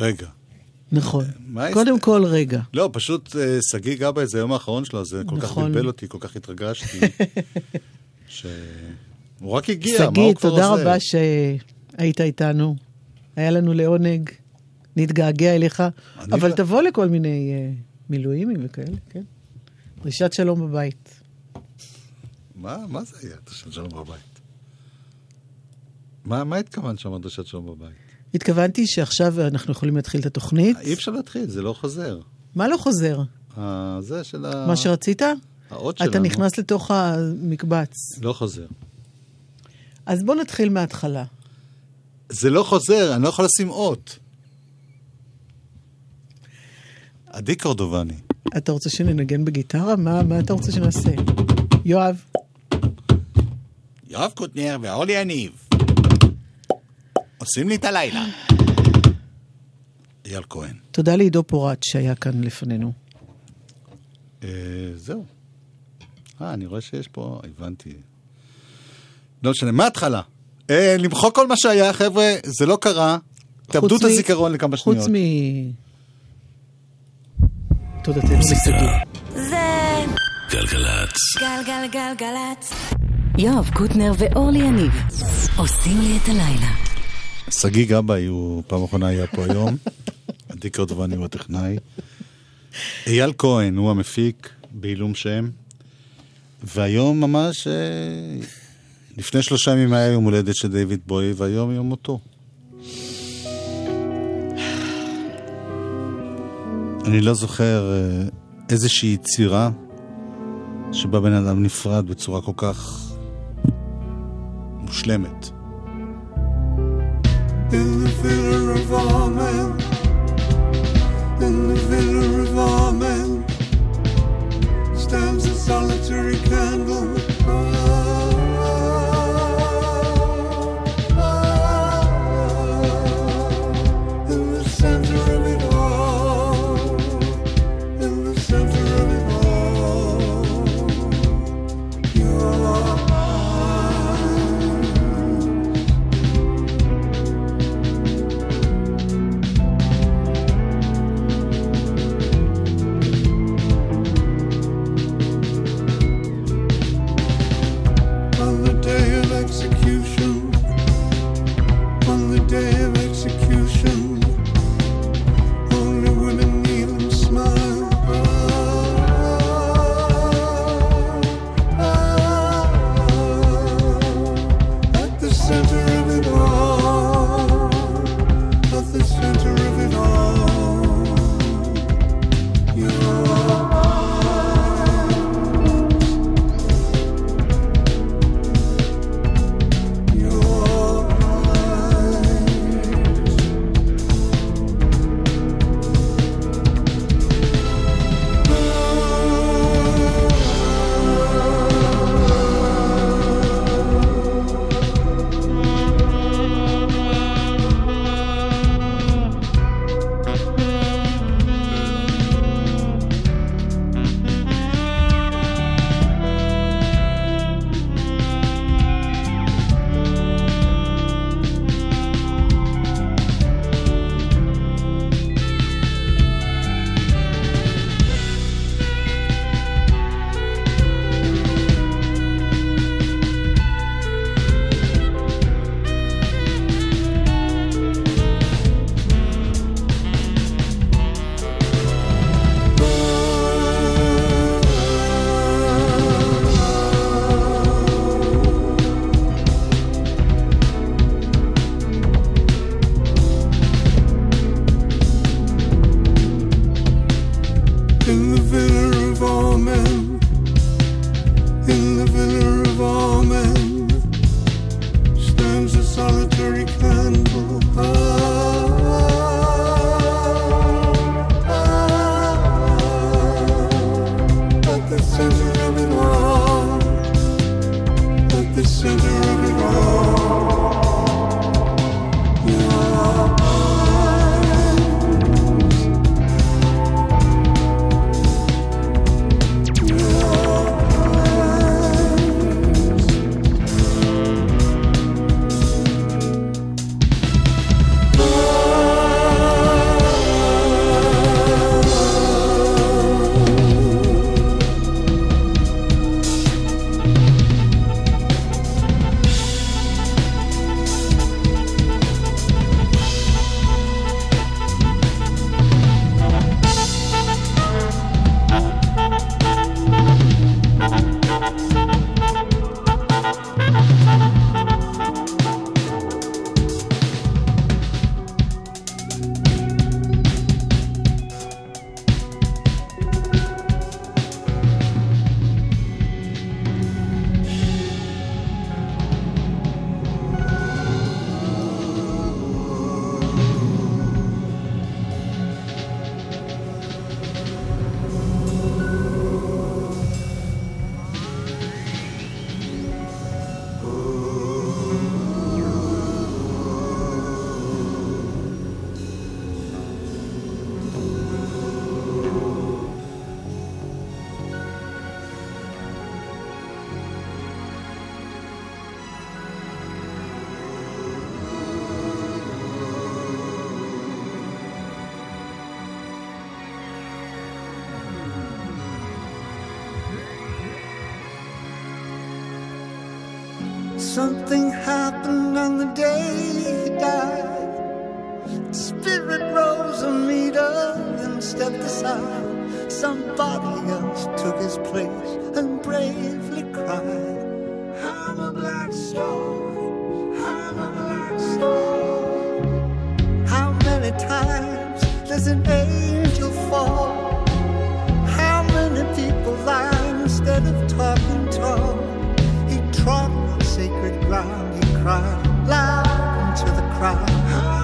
רגע. נכון. מה קודם יש- כל, רגע. לא, פשוט אה, שגיא גבאי, זה היום האחרון שלו, זה כל כך נכון. בלבל אותי, כל כך התרגשתי. ש... הוא רק הגיע, מה שגיא, הוא כבר תודה עושה? רבה שהיית איתנו. היה לנו לעונג, נתגעגע אליך, אבל לא- תבוא לכל מיני אה, מילואים וכאלה, כן? דרישת שלום בבית. מה, מה זה היה, דרישת שלום בבית? מה, מה התכוונת שאמרת דרישת שלום בבית? התכוונתי שעכשיו אנחנו יכולים להתחיל את התוכנית. אי אפשר להתחיל, זה לא חוזר. מה לא חוזר? אה, זה של ה... מה שרצית? האות שלנו. אתה נכנס לתוך המקבץ. לא חוזר. אז בוא נתחיל מההתחלה. זה לא חוזר, אני לא יכול לשים אות. עדי קורדובני. אתה רוצה שננגן בגיטרה? מה, מה אתה רוצה שנעשה? יואב, יואב קוטנר ואורלי יניב. עושים לי את הלילה. אייל כהן. תודה לעידו פורט שהיה כאן לפנינו. אה, זהו. אה, אני רואה שיש פה, הבנתי. לא משנה, מההתחלה. אה, למחוק כל מה שהיה, חבר'ה, זה לא קרה. תאבדו את הזיכרון לכמה שניות. חוץ מ... תודתנו לשגיא. זה גלגלצ. גלגלגלגלצ. יואב קוטנר ואורלי יניב עושים לי את הלילה. שגיא גבאי הוא פעם אחרונה היה פה היום. עדי קורדובני הוא הטכנאי. אייל כהן הוא המפיק בעילום שם. והיום ממש, אה, לפני שלושה ימים היה יום הולדת של דיוויד בוי, והיום יום מותו. אני לא זוכר אה, איזושהי יצירה שבה בן אדם נפרד בצורה כל כך מושלמת. In the villa of our men, in the villa of our men, stands a solitary candle. He died. Spirit rose a meter and stepped aside. Somebody else took his place and bravely cried. I'm a black star. I'm a black star. How many times does an angel fall? How many people lie instead of talking tall? He trod on sacred ground. He cried loud into the crowd.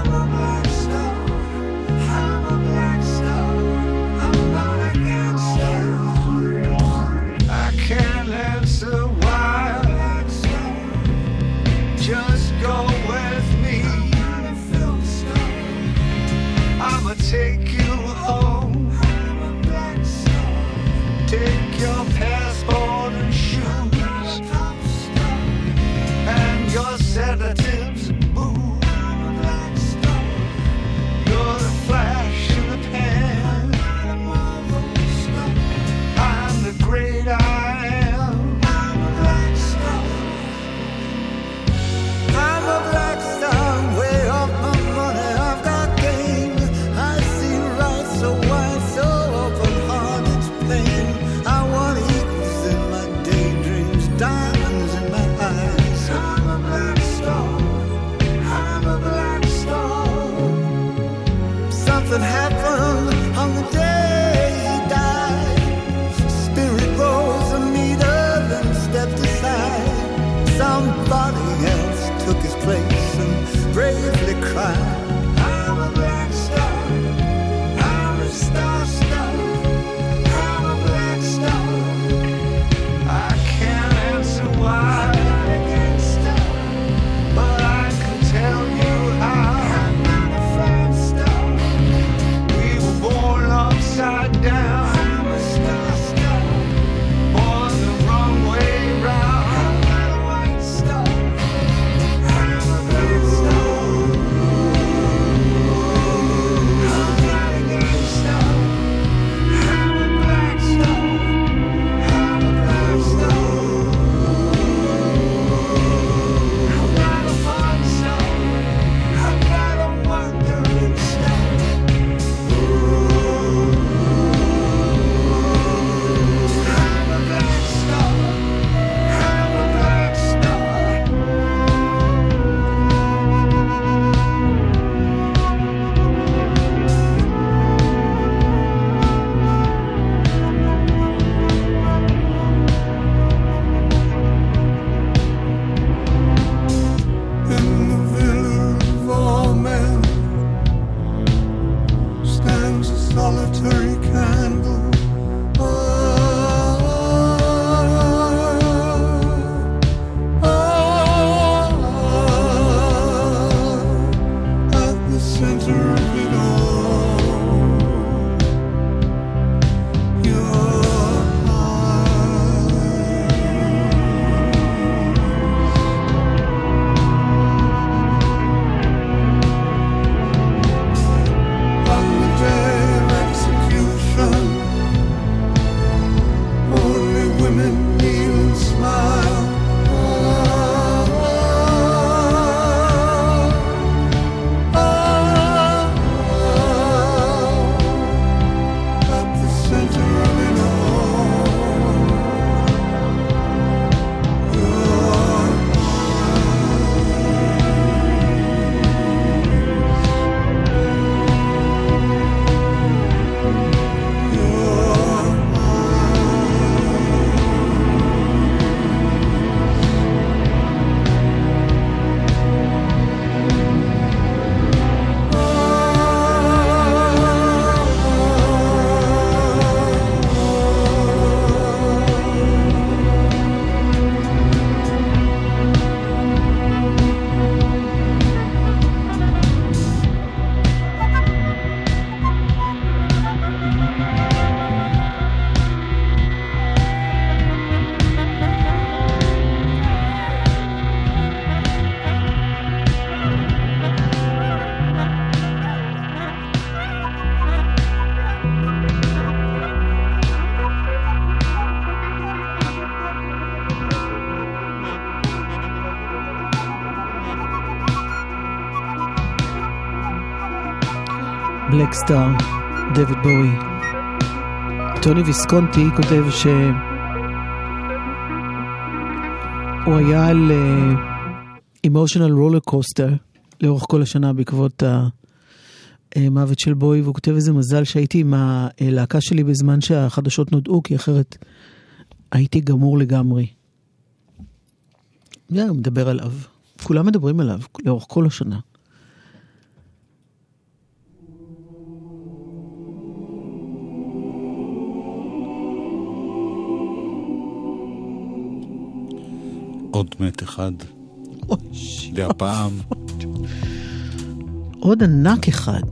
סטאר, דויד בואי. טוני ויסקונטי כותב ש... הוא היה על אמושיונל רולר קוסטר לאורך כל השנה בעקבות המוות אה, של בוי, והוא כותב איזה מזל שהייתי עם הלהקה שלי בזמן שהחדשות נודעו, כי אחרת הייתי גמור לגמרי. זה הוא מדבר עליו. כולם מדברים עליו לאורך כל השנה. עוד מת אחד. אוי, והפעם... עוד ענק אחד.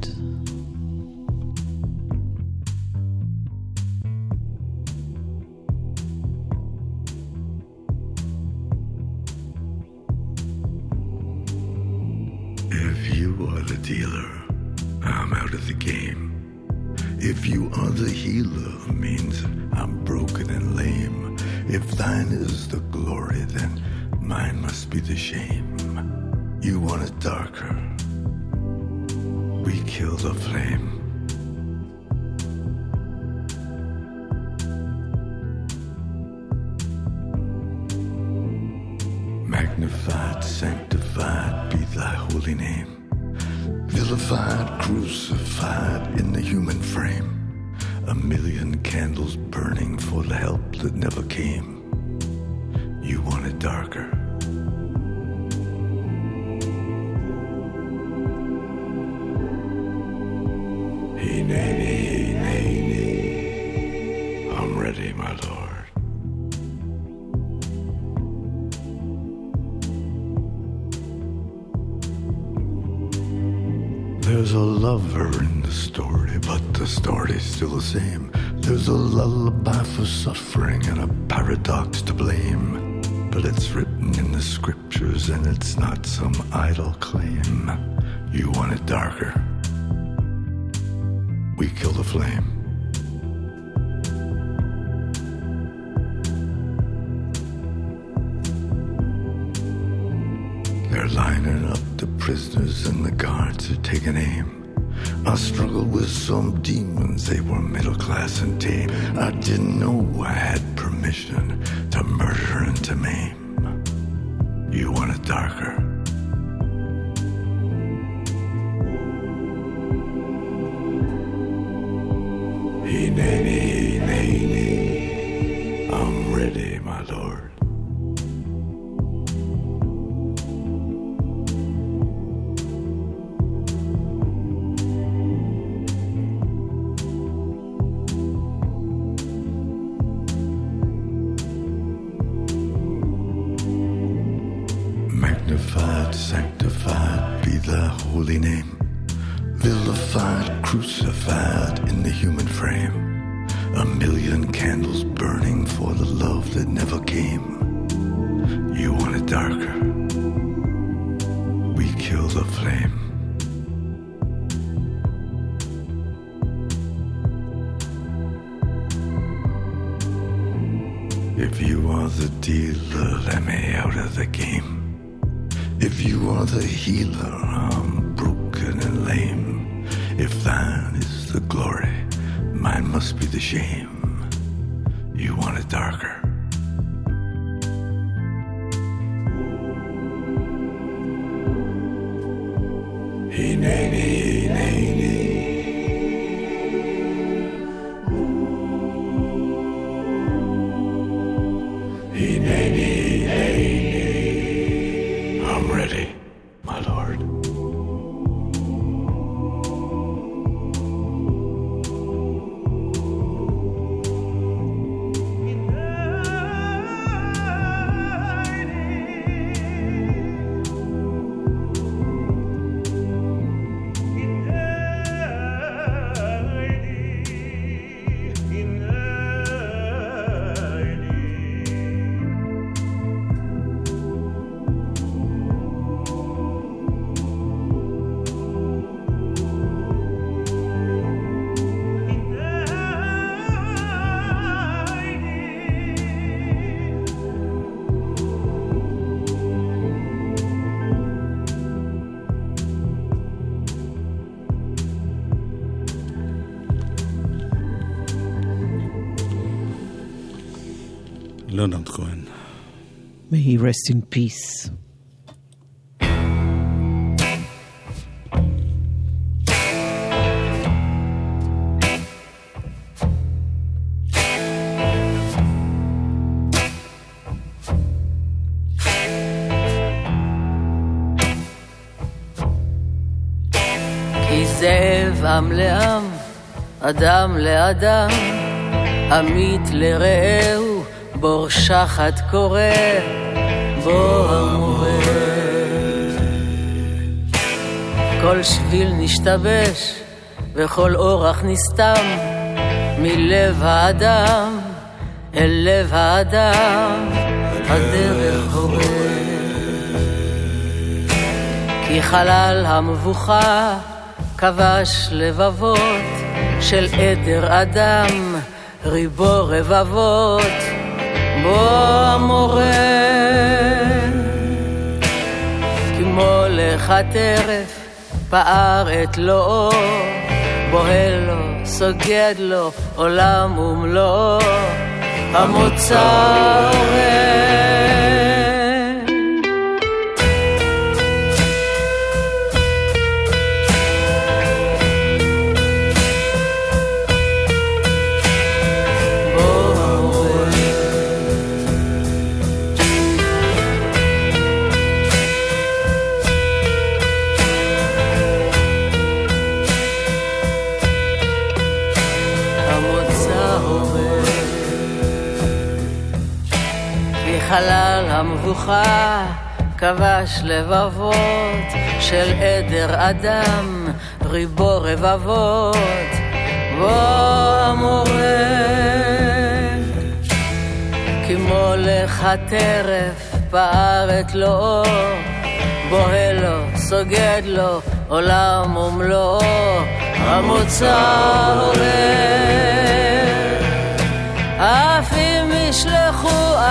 we kill the flame. They're lining up the prisoners and the guards are taking aim. I struggled with some demons, they were middle class and tame. I didn't know I had permission to murder and to maim. You want it darker? beni. He rest in peace. עם לעם, אדם לאדם, עמית לרעהו, בור שחת קורא, בו המורה. כל שביל נשתבש, וכל אורח נסתם, מלב האדם אל לב האדם, הדרך הורה. כי חלל המבוכה כבש לבבות של עדר אדם, ריבו רבבות, בו המורה. כמו לך טרף פער את לואו, בוהל לו, סוגד לו, עולם ומלואו, המוצא כי חלל המבוכה כבש לבבות של עדר אדם, ריבו רבבות, בו המורה. כמו לך טרף פער את לואו, בוהל לו, סוגד לו, עולם ומלואו, המוצא עורר. אף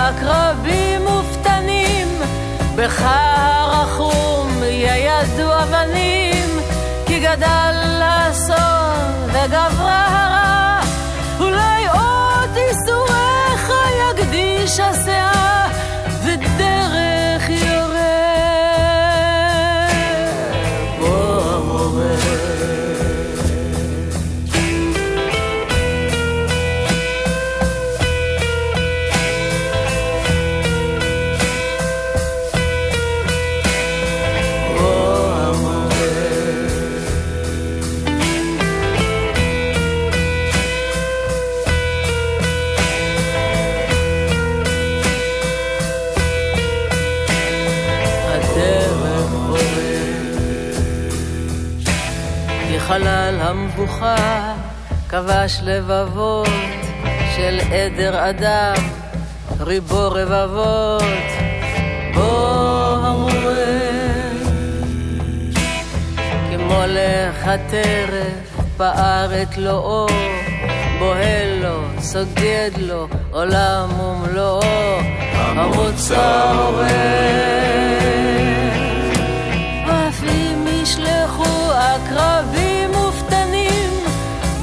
עקרבים ופתנים, בך הרחום יידו אבנים, כי גדל האסון וגברה המבוכה כבש לבבות של עדר אדם, ריבו רבבות, בוא המורה. כמו לך טרף פער את לואו, בוהל לו, סוגד לו, עולם ומלואו, המוצא עורר. אף אם ישלחו ופתנים,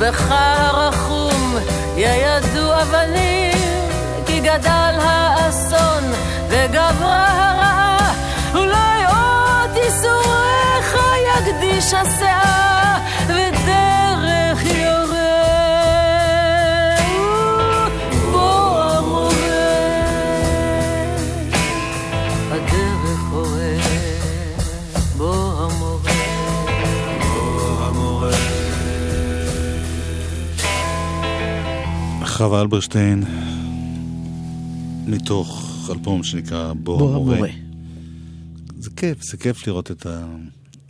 בך הרחום יידו אבנים, כי גדל האסון וגברה הרעה, אולי עוד איסוריך יקדיש הסאה, חווה אלברשטיין, מתוך אלבום שנקרא בור בוא המורה. המורה. זה כיף, זה כיף לראות את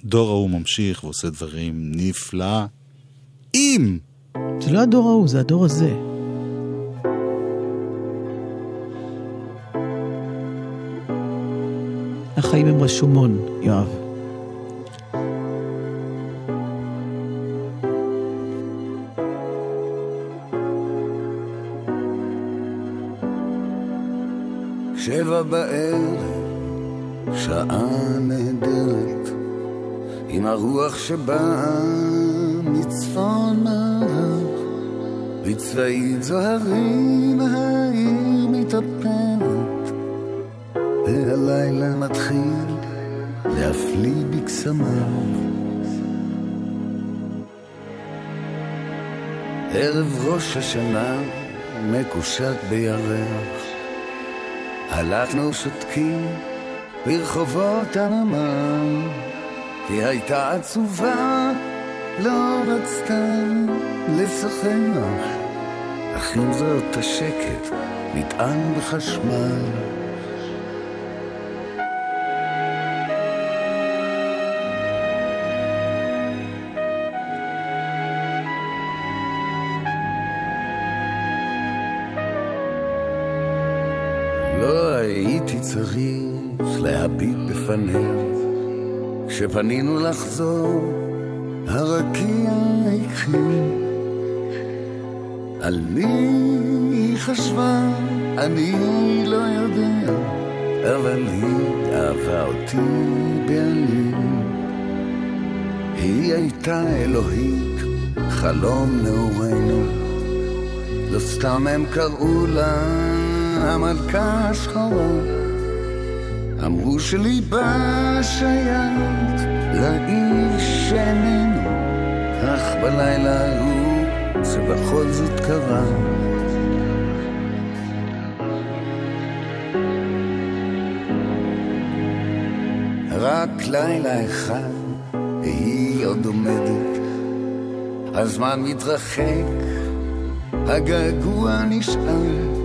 הדור ההוא ממשיך ועושה דברים נפלאים. זה לא הדור ההוא, זה הדור הזה. החיים הם רשומון, יואב. שבאה מצפון מערב, בצבעים זוהרים העיר. מטפלת, והלילה מתחיל להפליא בקסמיו. ערב ראש השנה מקושט בירח, הלכנו שותקים ברחובות הנמל, כי הייתה עצובה, לא רצתה לשחק, אך עם זאת השקט נטען בחשמל. לא הייתי צריך להביט בפניה, כשפנינו לחזור, הרקיע הכחיל. על מי היא חשבה, אני לא יודע, אבל היא אהבה אותי בעליל. היא הייתה אלוהית, חלום נעורינו, לא סתם הם קראו לה המלכה השחורה. אמרו שליבה שייך לאיש שאיננו, אך בלילה ההוא זה בכל זאת קרה. רק לילה אחד והיא עוד עומדת, הזמן מתרחק, הגעגוע נשאר.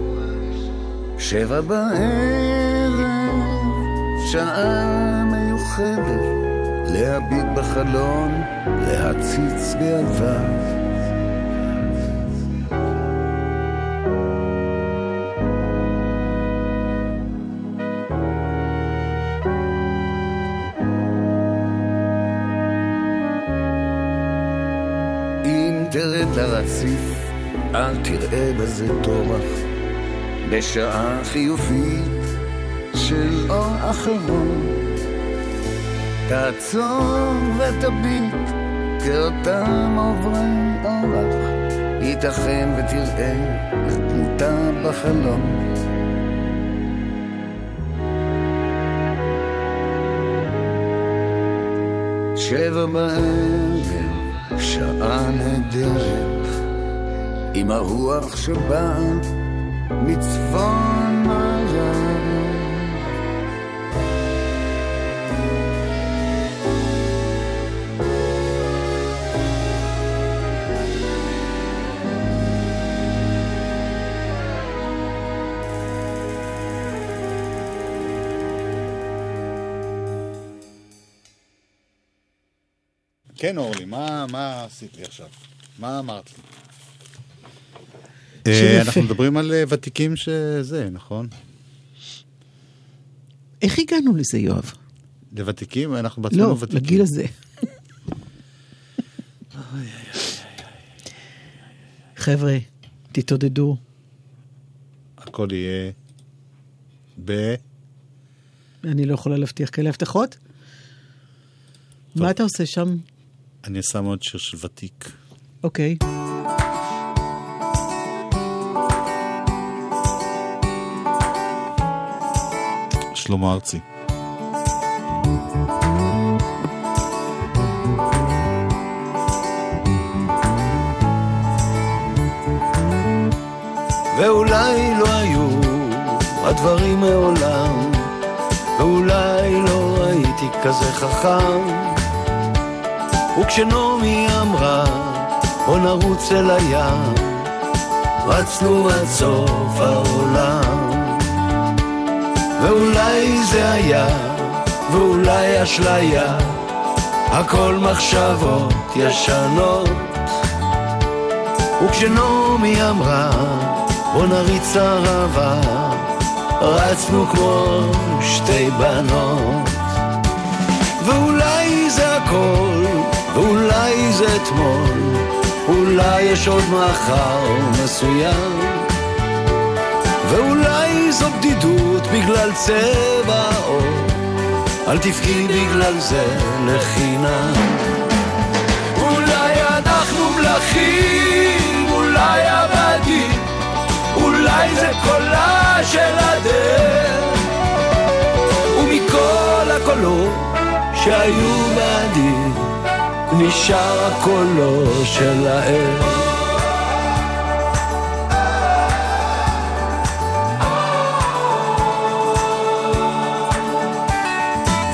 שבע בערב, שעה מיוחדת, להביט בחלון, להציץ תרד לרציף, אל תראה בזה טורח. בשעה חיובית של אור אחרון. תעצור ותביט כאותם עוברי אורח, ייתכן ותראה את דמותה בחלום. שבע בערב, שעה נהדרת, עם הרוח שבאה מצפון מערב. כן, אורלי, מה, מה עשית לי עכשיו? מה אמרת לי? אה. אנחנו מדברים על אה, ותיקים שזה, נכון? איך הגענו לזה, יואב? לוותיקים, אנחנו בעצמנו לא, ותיקים. לגיל הזה. חבר'ה, תתעודדו. הכל יהיה ב... אני לא יכולה להבטיח כאלה הבטחות. מה אתה עושה שם? אני שם עוד שיר של ותיק. אוקיי. שלמה ארצי. ואולי לא היו הדברים מעולם, ואולי לא הייתי כזה חכם. וכשנעמי אמרה, בוא נרוץ אל הים, רצנו עד סוף העולם. ואולי זה היה, ואולי אשליה, הכל מחשבות ישנות. וכשנעמי אמרה, בוא נריץ ערבה, רצנו כמו שתי בנות. ואולי זה הכל, ואולי זה אתמול, אולי יש עוד מחר מסוים. ואולי זו בדידות בגלל צבע העור, אל תבכי בגלל זה לחינם. אולי אנחנו מלכים, אולי עבדים, אולי זה קולה של הדרך ומכל הקולות שהיו בעדי נשאר הקולו של האל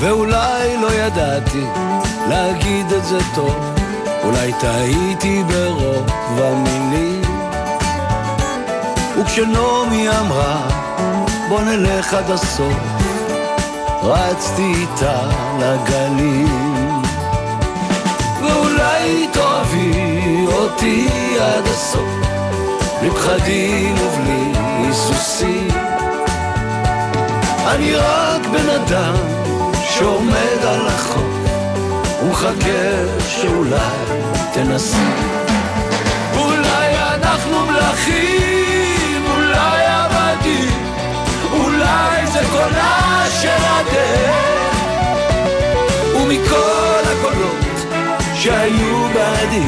ואולי לא ידעתי להגיד את זה טוב, אולי טעיתי ברוב המילים. וכשנעמי אמרה, בוא נלך עד הסוף, רצתי איתה לגלים. ואולי תאהבי אותי עד הסוף, בלי ובלי היסוסים. אני רק בן אדם שעומד על החוף ומחכה שאולי תנסי. אולי אנחנו מלכים, שהיו בעדי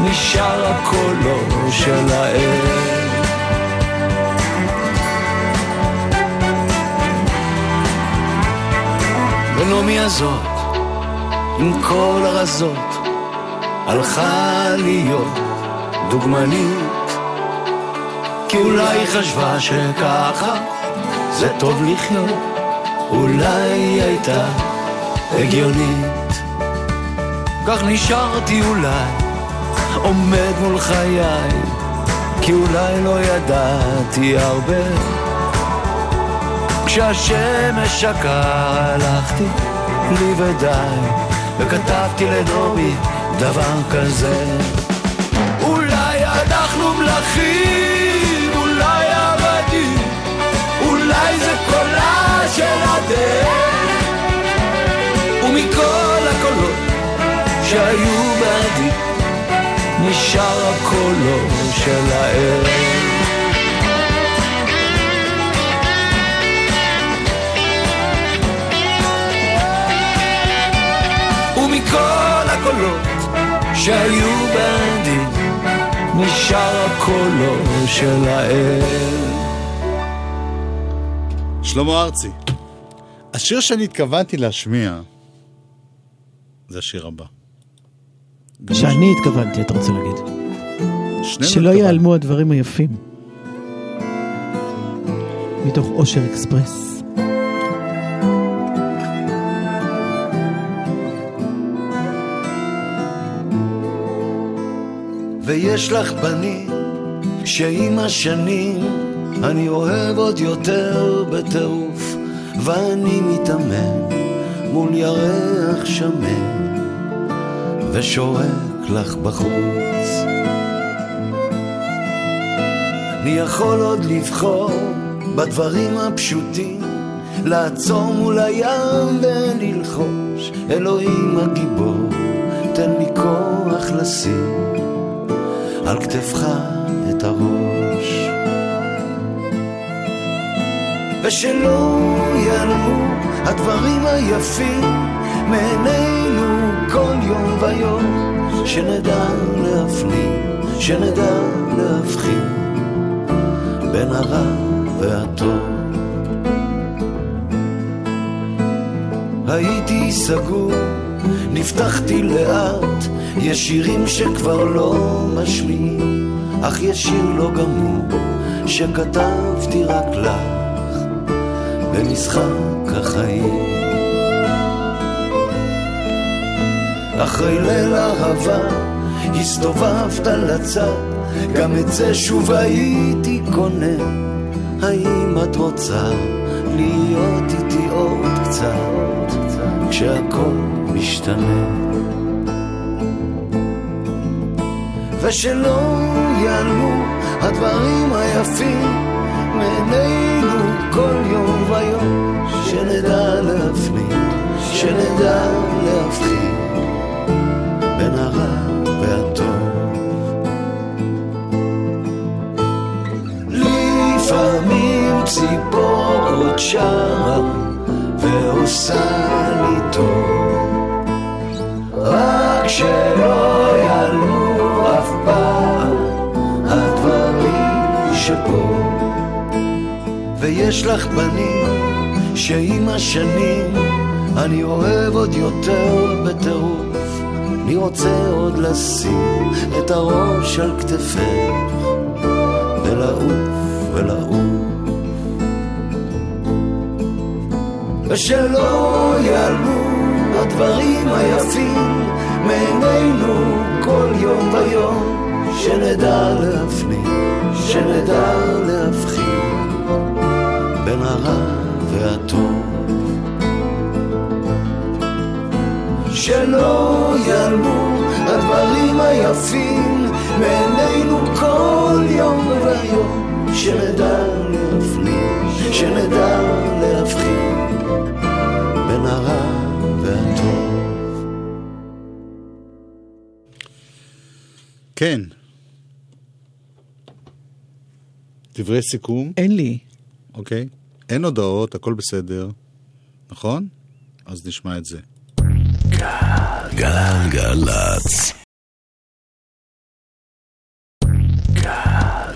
נשאר הקולו של האל ונעמי הזאת, עם כל הרזות, הלכה להיות דוגמנית. כי אולי היא חשבה שככה זה טוב לחיות, אולי היא הייתה הגיונית. כך נשארתי אולי, עומד מול חיי, כי אולי לא ידעתי הרבה. כשהשמש שקעה הלכתי לי ודי, וכתבתי לנעמי דבר כזה. אולי אנחנו מלכים, אולי עבדים, אולי זה קולה של הדרך, ומכל הקולות שהיו בעדי, נשאר הקולו של האל. ומכל הקולות שהיו בעדי נשאר הקולו של האל. שלמה ארצי, השיר שאני התכוונתי להשמיע זה השיר הבא. שאני התכוונתי, אתה רוצה להגיד. שלא. ייעלמו הדברים היפים. מתוך אושר אקספרס. ויש לך בנים שעם השנים אני אוהב עוד יותר בטירוף ואני מתאמן מול ירח שמן ושורק לך בחוץ. אני יכול עוד לבחור בדברים הפשוטים לעצור מול הים וללחוש אלוהים הגיבור תן לי כוח לשים על כתפך את הראש. ושלא ייעלמו הדברים היפים מעינינו כל יום ויום שנדע להפנים, שנדע להבחין בין הרע והטוב הייתי סגור, נפתחתי לאט, יש שירים שכבר לא משמיעים, אך יש שיר לא גמור, שכתבתי רק לך, במשחק החיים. אחרי ליל אהבה, הסתובבת לצד, גם את זה שוב הייתי קונה. האם את רוצה להיות איתי עוד קצת, כשהכל משתנה? ושלא ייעלמו הדברים היפים מעינינו כל יום ויום, שנדע להפנים, שנדע להבחין לפעמים ציפור עוד שרה ועושה לי טוב. רק שלא יעלו אף פעם הדברים שפה. ויש לך בנים שעם השנים אני אוהב עוד יותר בטירוף. אני רוצה עוד לשים את הראש על כתפך ולעוף ולעוף ושלא ייעלמו הדברים היפים מעינינו כל יום ויום שנדע להפנים, שנדע להבחין בין הרע והטוב. שלא ייעלמו הדברים היפים מעינינו כל יום ויום, שנדע להפנים, שנדע להבחין כן. דברי סיכום, אין לי. אוקיי? אין הודעות, הכל בסדר, נכון? אז נשמע את זה. גלגלצ.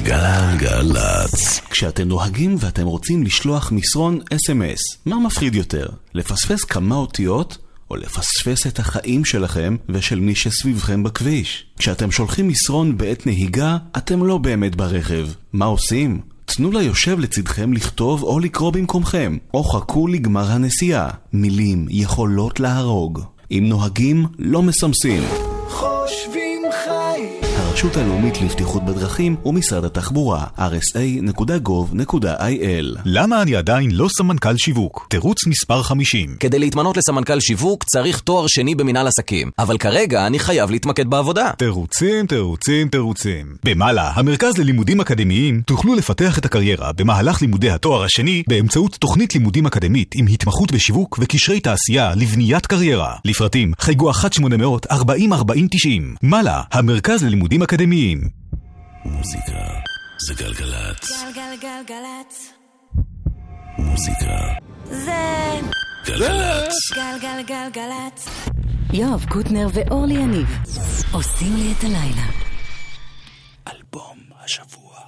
גלגלצ. כשאתם נוהגים ואתם רוצים לשלוח מסרון אס.אם.אס, מה מפחיד יותר? לפספס כמה אותיות? או לפספס את החיים שלכם ושל מי שסביבכם בכביש. כשאתם שולחים מסרון בעת נהיגה, אתם לא באמת ברכב. מה עושים? תנו ליושב לצדכם לכתוב או לקרוא במקומכם, או חכו לגמר הנסיעה. מילים יכולות להרוג. אם נוהגים, לא מסמסים. חושבים הרשות הלאומית לבטיחות בדרכים ומשרד התחבורה, rsa.gov.il למה אני עדיין לא סמנכ"ל שיווק? תירוץ מספר 50. כדי להתמנות לסמנכ"ל שיווק צריך תואר שני במנהל עסקים, אבל כרגע אני חייב להתמקד בעבודה. תירוצים, תירוצים, תירוצים. במעלה, המרכז ללימודים אקדמיים, תוכלו לפתח את הקריירה במהלך לימודי התואר השני באמצעות תוכנית לימודים אקדמית עם התמחות בשיווק וקשרי תעשייה לבניית קריירה. לפרטים, חייגו 1-800-404090. מעלה, המרכז ללימודים אקדמיים. מוזיקה זה גלגלצ. גלגלגלגלצ. מוזיקה זה גלגלצ. גלגלגלגלצ. יואב קוטנר ואורלי יניב עושים לי את הלילה. אלבום השבוע.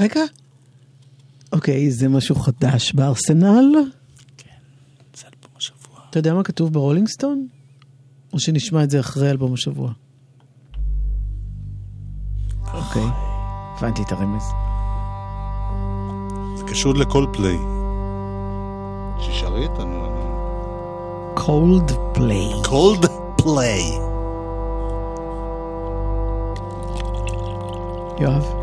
רגע. אוקיי, זה משהו חדש בארסנל? זה אלבום השבוע. אתה יודע מה כתוב ב Rolling Stone? או שנשמע את זה אחרי אלבום השבוע? אוקיי, הבנתי את הרמז. זה קשור לכל פליי. שישארי איתנו. Coldplay. Coldplay. יואב?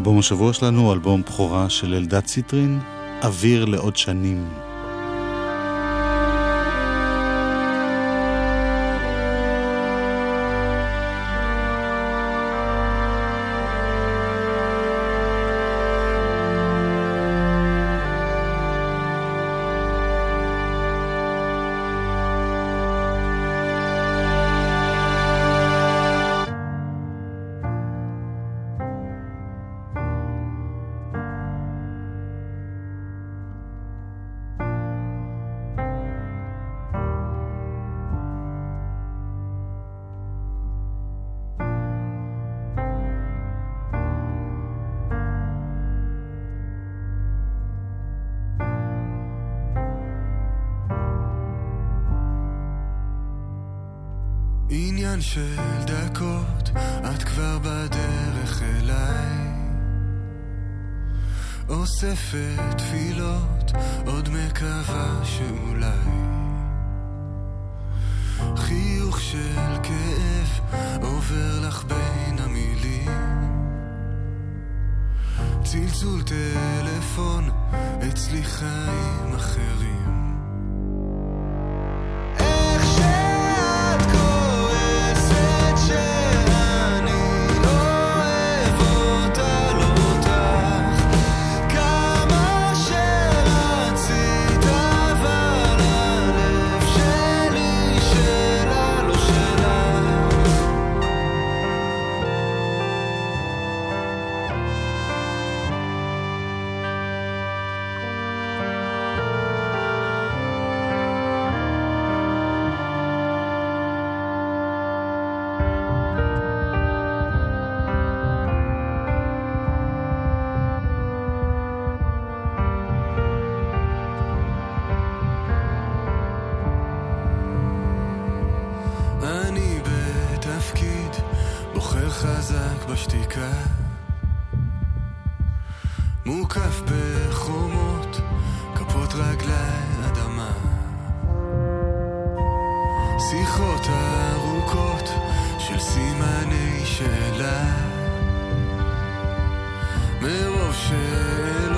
אלבום השבוע שלנו אלבום בכורה של אלדד ציטרין, אוויר לעוד שנים. עניין של דקות, את כבר בדרך אליי. אוספת תפילות, עוד מקווה שאולי. חיוך של כאב עובר לך בין המילים. צלצול טלפון אצלי חיים אחרים סימני שאלה מרוב שאלות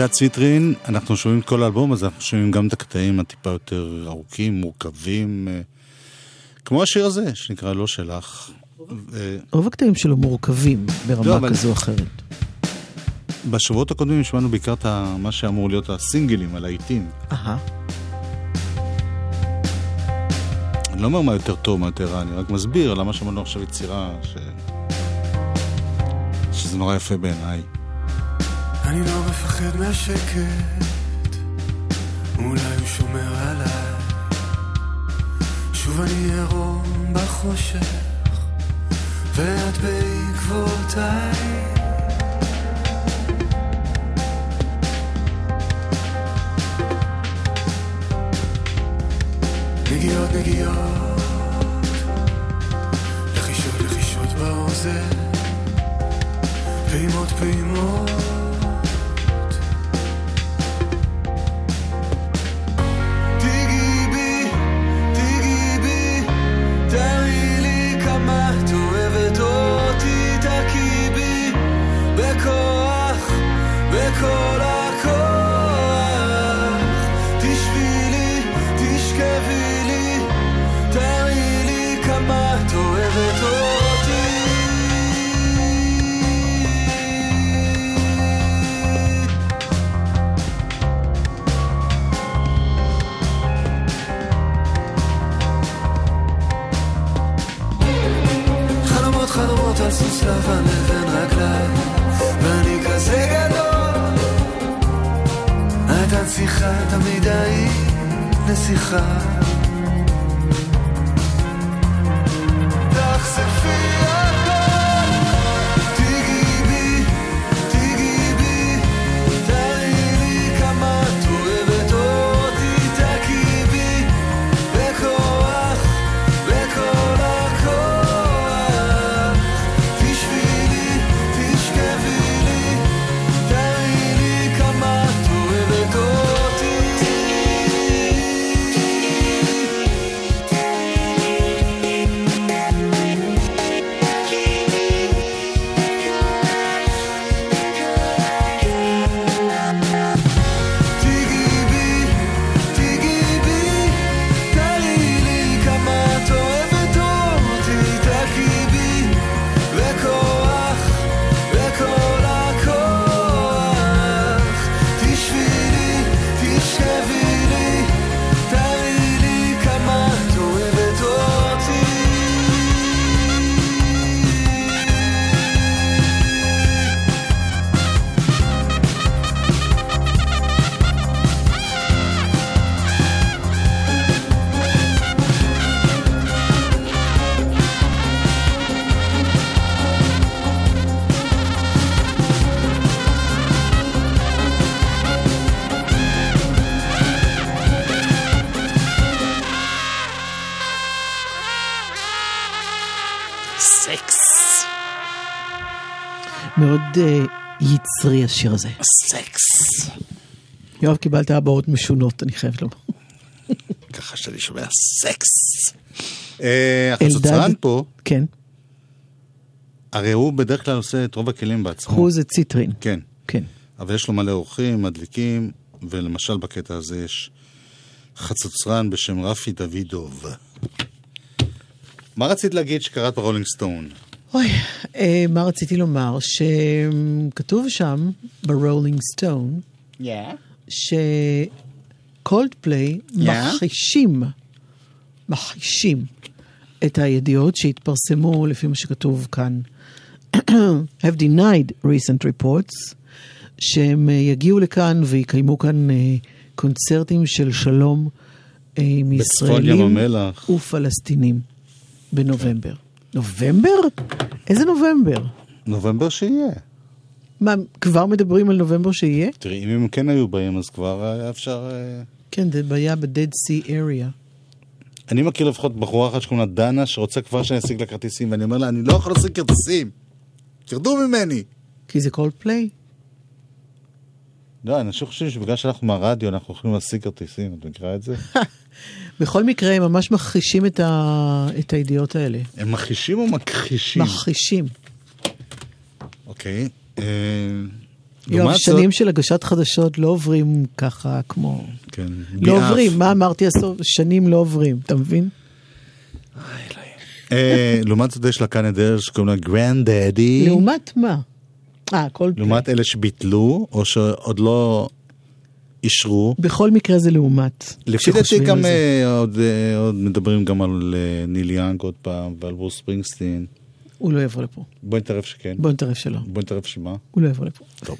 אלדד ציטרין, אנחנו שומעים את כל האלבום הזה, אנחנו שומעים גם את הקטעים הטיפה יותר ארוכים, מורכבים, אה, כמו השיר הזה, שנקרא לא שלך. אה, רוב הקטעים שלו מורכבים לא, ברמה אבל- כזו או אחרת. בשבועות הקודמים שמענו בעיקר את מה שאמור להיות הסינגלים, הלהיטים. אהה. אני לא אומר מה יותר טוב, מה יותר רע, אני רק מסביר למה שמענו עכשיו יצירה ש... שזה נורא יפה בעיניי. אני לא מפחד מהשקט, אולי הוא שומר עליי. שוב אני עירום בחושך, ואת בעקבותיי. נגיעות נגיעות, לחישות לחישות באוזן, פעימות פעימות. נסיכה יצרי השיר הזה. סקס. יואב, קיבלת הבעות משונות, אני חייבת לומר. ככה שאני שומע סקס. אה, החצוצרן פה, כן. הרי הוא בדרך כלל עושה את רוב הכלים בעצמו. קחו זה ציטרין. כן. כן. אבל יש לו מלא אורחים, מדליקים, ולמשל בקטע הזה יש חצוצרן בשם רפי דוידוב. מה רצית להגיד שקראת ברולינג סטון? אוי, אה, מה רציתי לומר? שכתוב שם, ב Rolling Stone, שקולד פליי מכחישים, מכחישים את הידיעות שהתפרסמו, לפי מה שכתוב כאן, have denied recent reports, שהם אה, יגיעו לכאן ויקיימו כאן אה, קונצרטים של שלום אה, עם ישראלים. ופלסטינים בנובמבר. נובמבר? איזה נובמבר? נובמבר שיהיה. מה, כבר מדברים על נובמבר שיהיה? תראי, אם הם כן היו באים, אז כבר היה אפשר... אה, כן, זה בעיה ב-Dead Sea area. אני מכיר לפחות בחורה אחת שקוראים לה דנה, שרוצה כבר שאני אשיג לה כרטיסים, ואני אומר לה, אני לא יכול להשיג כרטיסים. תרדו ממני. כי זה קולד פליי? לא, אנשים חושבים שבגלל שאנחנו מהרדיו, אנחנו יכולים להשיג כרטיסים, את מכירה את זה? בכל מקרה, הם ממש מכחישים את, ה... את הידיעות האלה. הם מכחישים או מכחישים? מכחישים. אוקיי. אה, יואב, לעומת זאת- שנים של הגשת חדשות לא עוברים ככה כמו... כן, לא ביעף. עוברים, מה אמרתי הסוף? שנים לא עוברים, אתה מבין? אה, לעומת זאת יש להקה נהדרת שקוראים לה Grandaddy. לעומת מה? אה, play. לעומת אלה שביטלו, או שעוד לא אישרו. בכל מקרה זה לעומת. לפי דעתי גם. אה, עוד, אה, עוד מדברים גם על אה, ניל יאנג עוד פעם, ועל ברוס ספרינגסטין. הוא לא יבוא לפה. בואי נטרף שכן. בוא נטרף שלא. בואי נטרף שמה. הוא לא יבוא לפה. טוב.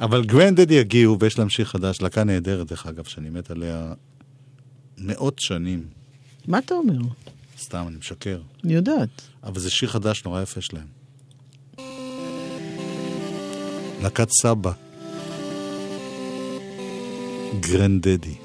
אבל גרנדד יגיעו, ויש להם שיר חדש, להקה נהדרת, דרך אגב, שאני מת עליה מאות שנים. מה אתה אומר? סתם, אני משקר. אני יודעת. אבל זה שיר חדש נורא יפה שלהם. להקת סבא. Grand Daddy.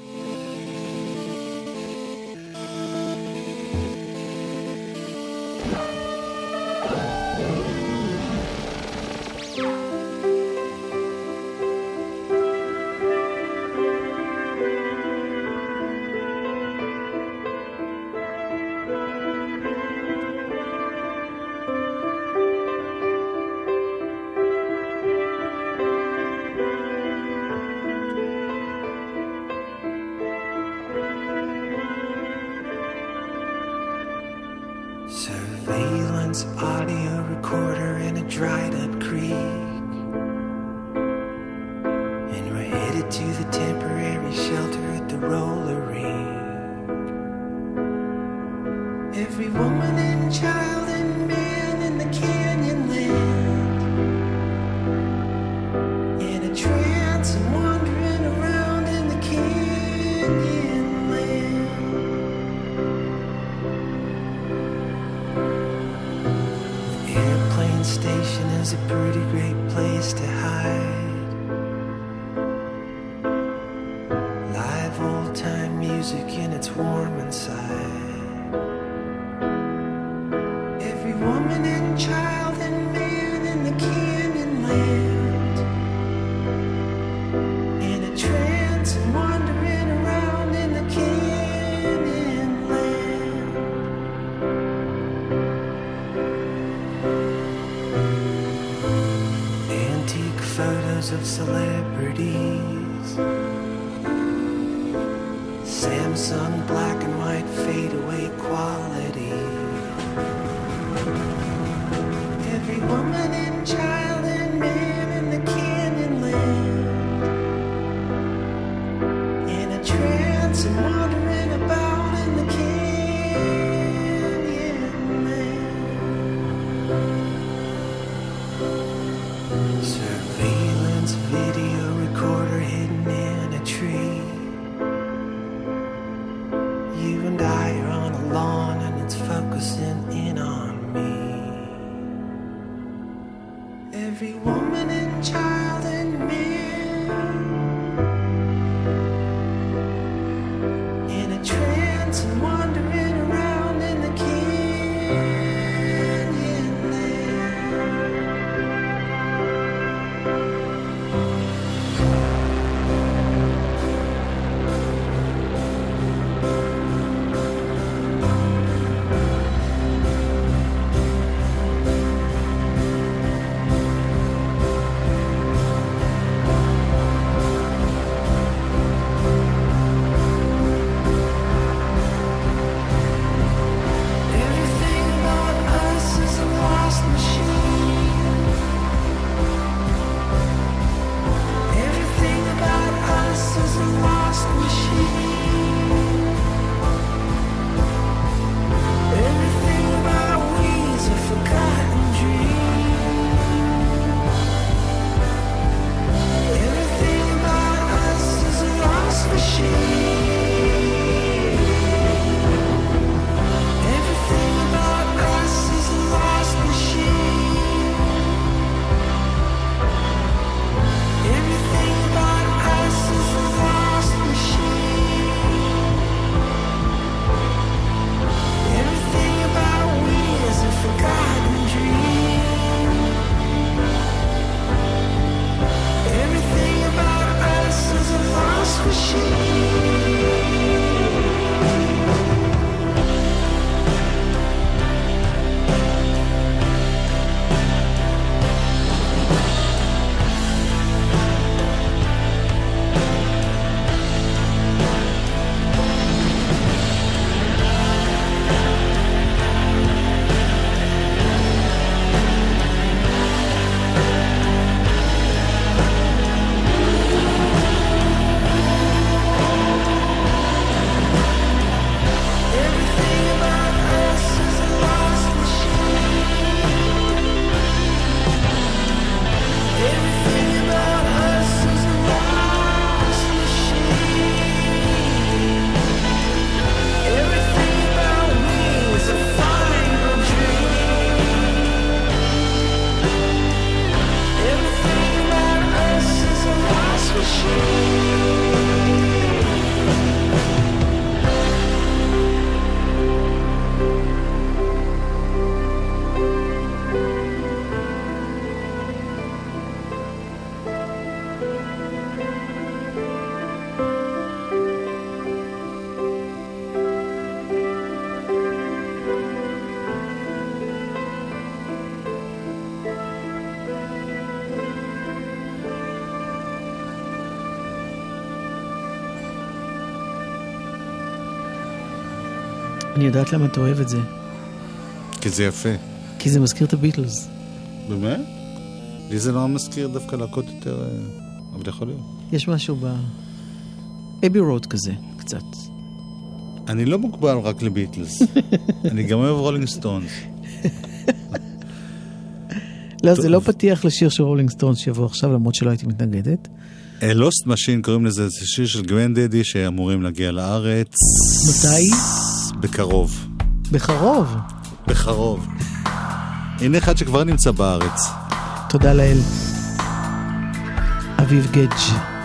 Music and it's warm inside. Every woman and child יודעת למה אתה אוהב את זה. כי זה יפה. כי זה מזכיר את הביטלס. באמת? לי זה לא מזכיר דווקא להקות יותר... אה, אבל יכול להיות. יש משהו ב... Abbey Road כזה, קצת. אני לא מוגבל רק לביטלס. אני גם אוהב Rolling Stones. לא, זה לא פתיח לשיר של Rolling Stones שיבוא עכשיו, למרות שלא הייתי מתנגדת. Lost Machine קוראים לזה, זה שיר של Grandaddy שאמורים להגיע לארץ. מתי? בקרוב. בקרוב. בקרוב. הנה אחד שכבר נמצא בארץ. תודה לאל. אביב גדג'.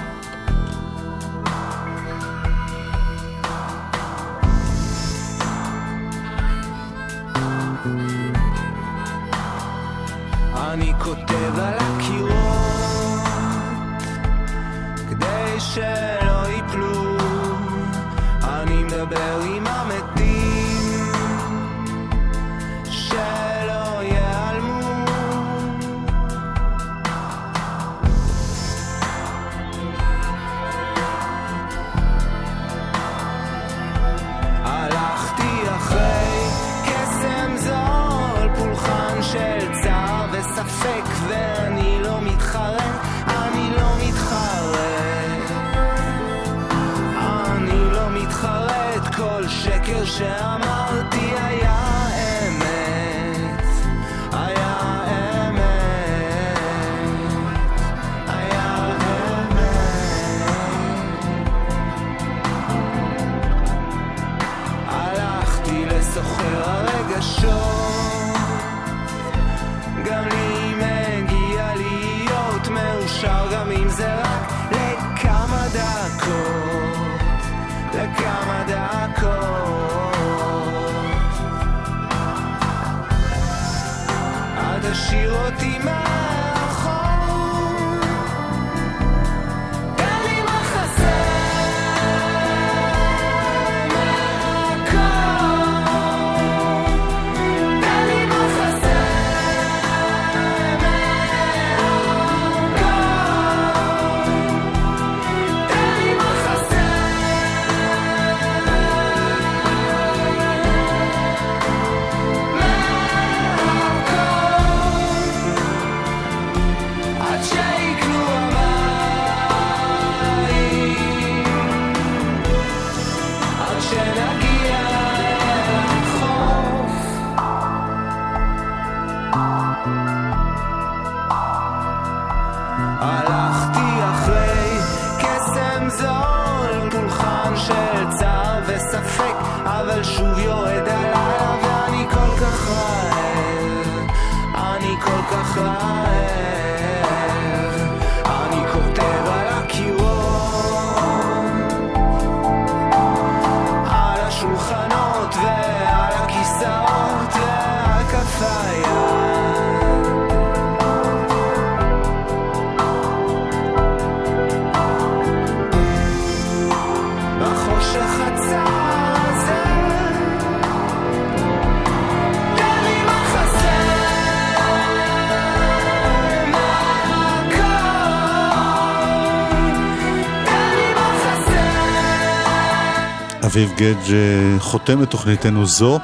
אביב גדג' אה, חותם את תוכניתנו זו.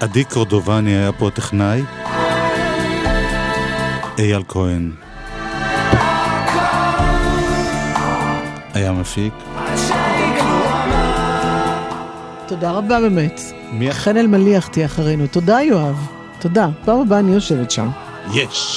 עדי קורדובני היה פה הטכנאי. אייל כהן היה מפיק. תודה רבה באמת. מי- חן אלמליח תהיה אחרינו. תודה, יואב. תודה. פעם הבאה אני יושבת שם. יש.